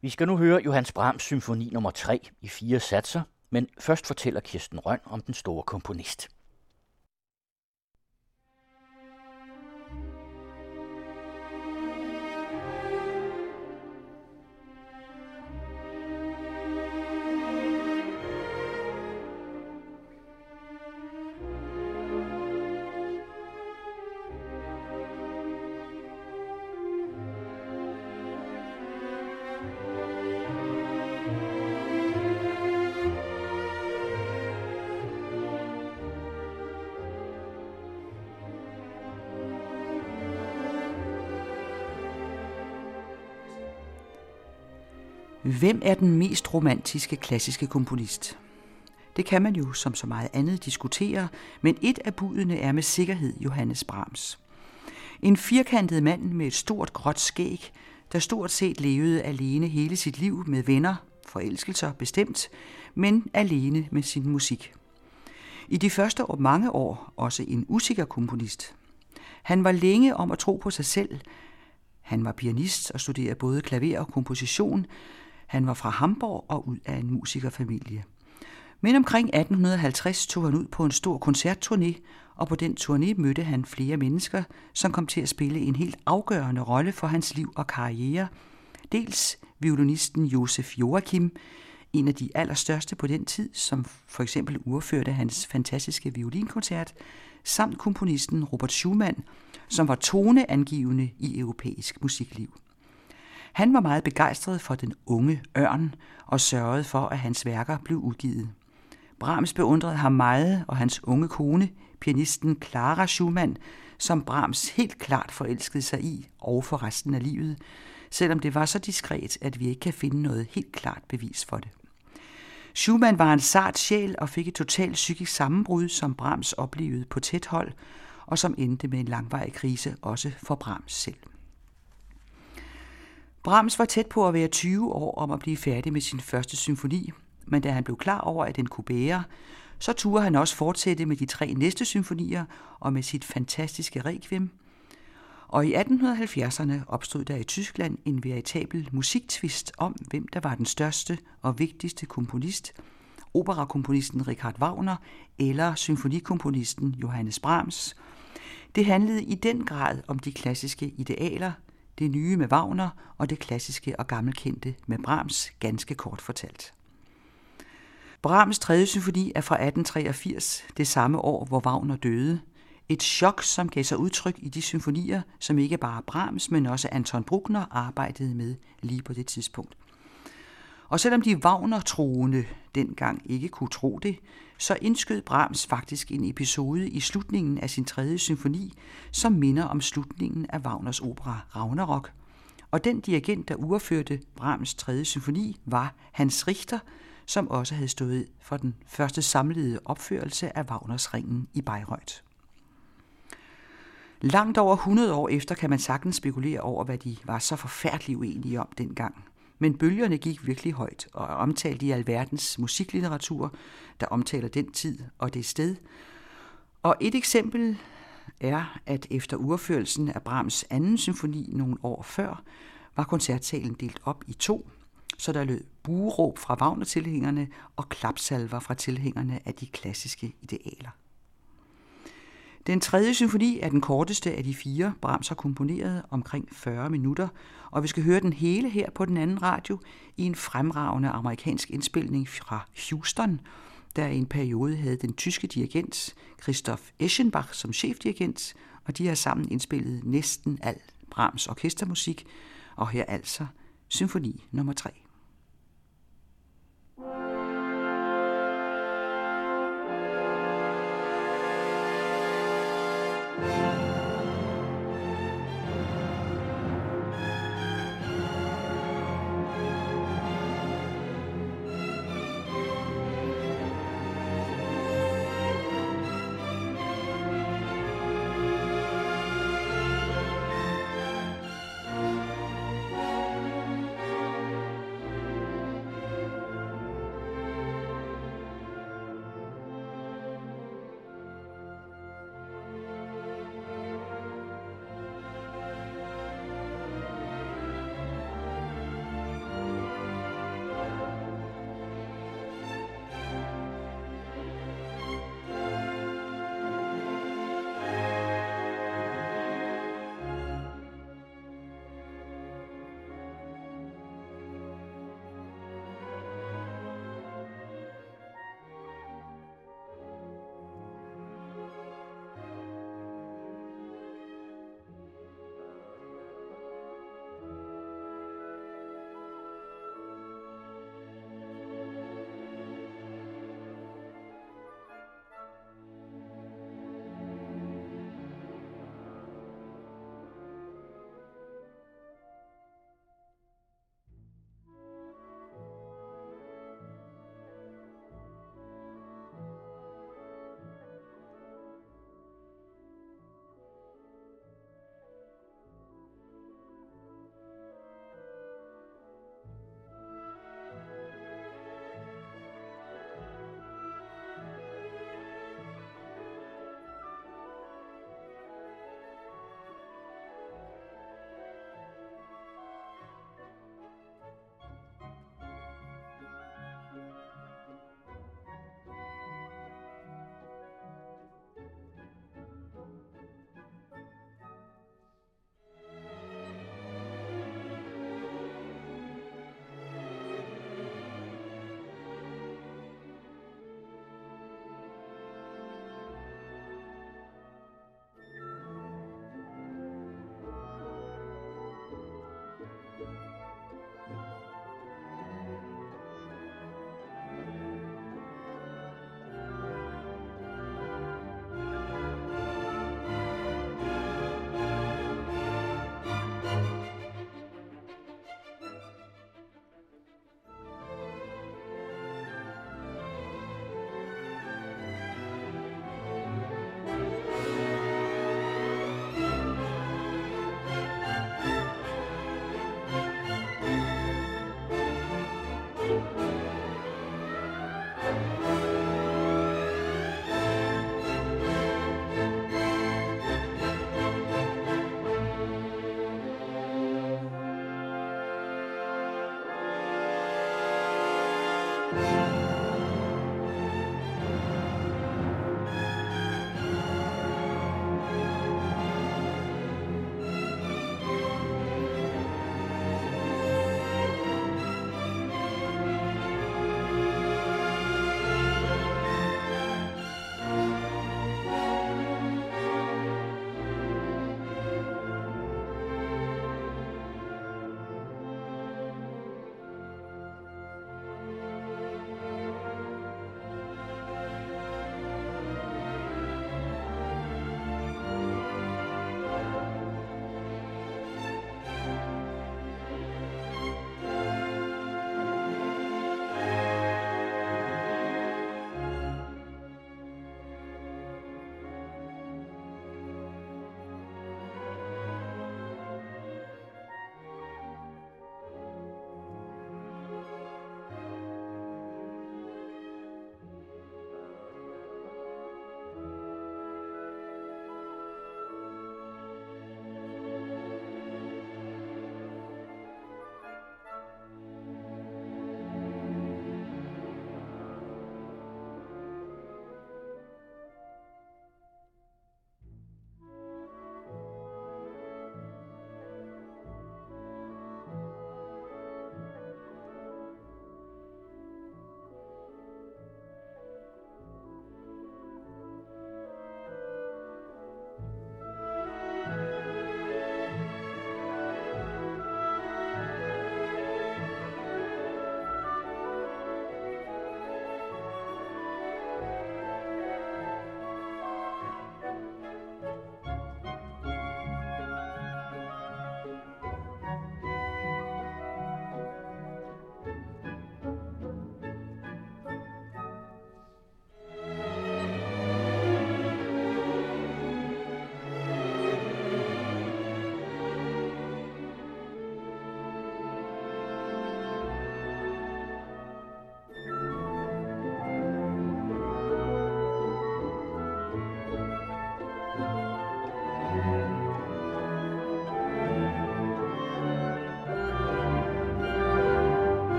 Vi skal nu høre Johannes Brahms symfoni nummer 3 i fire satser, men først fortæller Kirsten Røn om den store komponist. Hvem er den mest romantiske klassiske komponist? Det kan man jo som så meget andet diskutere, men et af budene er med sikkerhed Johannes Brahms. En firkantet mand med et stort gråt skæg, der stort set levede alene hele sit liv med venner, forelskelser bestemt, men alene med sin musik. I de første år, mange år også en usikker komponist. Han var længe om at tro på sig selv. Han var pianist og studerede både klaver og komposition, han var fra Hamburg og ud af en musikerfamilie. Men omkring 1850 tog han ud på en stor koncertturné, og på den turné mødte han flere mennesker, som kom til at spille en helt afgørende rolle for hans liv og karriere. Dels violinisten Josef Joachim, en af de allerstørste på den tid, som for eksempel urførte hans fantastiske violinkoncert, samt komponisten Robert Schumann, som var toneangivende i europæisk musikliv. Han var meget begejstret for den unge ørn og sørgede for, at hans værker blev udgivet. Brahms beundrede ham meget, og hans unge kone, pianisten Clara Schumann, som Brahms helt klart forelskede sig i og for resten af livet, selvom det var så diskret, at vi ikke kan finde noget helt klart bevis for det. Schumann var en sart sjæl og fik et totalt psykisk sammenbrud, som Brahms oplevede på tæt hold, og som endte med en langvarig krise også for Brahms selv. Brahms var tæt på at være 20 år om at blive færdig med sin første symfoni, men da han blev klar over, at den kunne bære, så turde han også fortsætte med de tre næste symfonier og med sit fantastiske requiem. Og i 1870'erne opstod der i Tyskland en veritabel musiktvist om, hvem der var den største og vigtigste komponist, operakomponisten Richard Wagner eller symfonikomponisten Johannes Brahms. Det handlede i den grad om de klassiske idealer, det nye med Wagner og det klassiske og gammelkendte med Brahms, ganske kort fortalt. Brahms 3. symfoni er fra 1883, det samme år, hvor Wagner døde. Et chok, som gav sig udtryk i de symfonier, som ikke bare Brahms, men også Anton Bruckner arbejdede med lige på det tidspunkt. Og selvom de Wagner-troende dengang ikke kunne tro det, så indskød Brahms faktisk en episode i slutningen af sin tredje symfoni, som minder om slutningen af Wagners opera Ragnarok. Og den dirigent, der urførte Brahms tredje symfoni, var Hans Richter, som også havde stået for den første samlede opførelse af Wagners Ringen i Bayreuth. Langt over 100 år efter kan man sagtens spekulere over, hvad de var så forfærdeligt uenige om dengang. Men bølgerne gik virkelig højt og er omtalt i alverdens musiklitteratur, der omtaler den tid og det sted. Og et eksempel er, at efter urførelsen af Brahms anden symfoni nogle år før, var koncertsalen delt op i to, så der lød bueråb fra Wagner-tilhængerne og klapsalver fra tilhængerne af de klassiske idealer. Den tredje symfoni er den korteste af de fire, Brahms har komponeret omkring 40 minutter, og vi skal høre den hele her på den anden radio i en fremragende amerikansk indspilning fra Houston, der i en periode havde den tyske dirigent Christoph Eschenbach som chefdirigent, og de har sammen indspillet næsten al Brahms orkestermusik, og her altså symfoni nummer 3.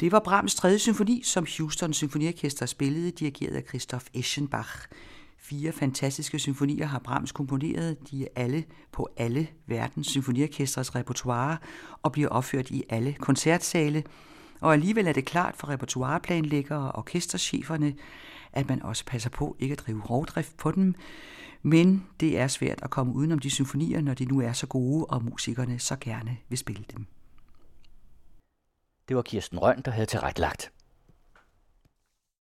Det var Brahms tredje symfoni, som Houston Symfoniorkester spillede, dirigeret af Christoph Eschenbach. Fire fantastiske symfonier har Brahms komponeret. De er alle på alle verdens symfoniorkestres repertoire og bliver opført i alle koncertsale. Og alligevel er det klart for repertoireplanlæggere og orkestercheferne, at man også passer på ikke at drive rovdrift på dem. Men det er svært at komme udenom de symfonier, når de nu er så gode, og musikerne så gerne vil spille dem. Det var Kirsten Røn, der havde tilrettelagt.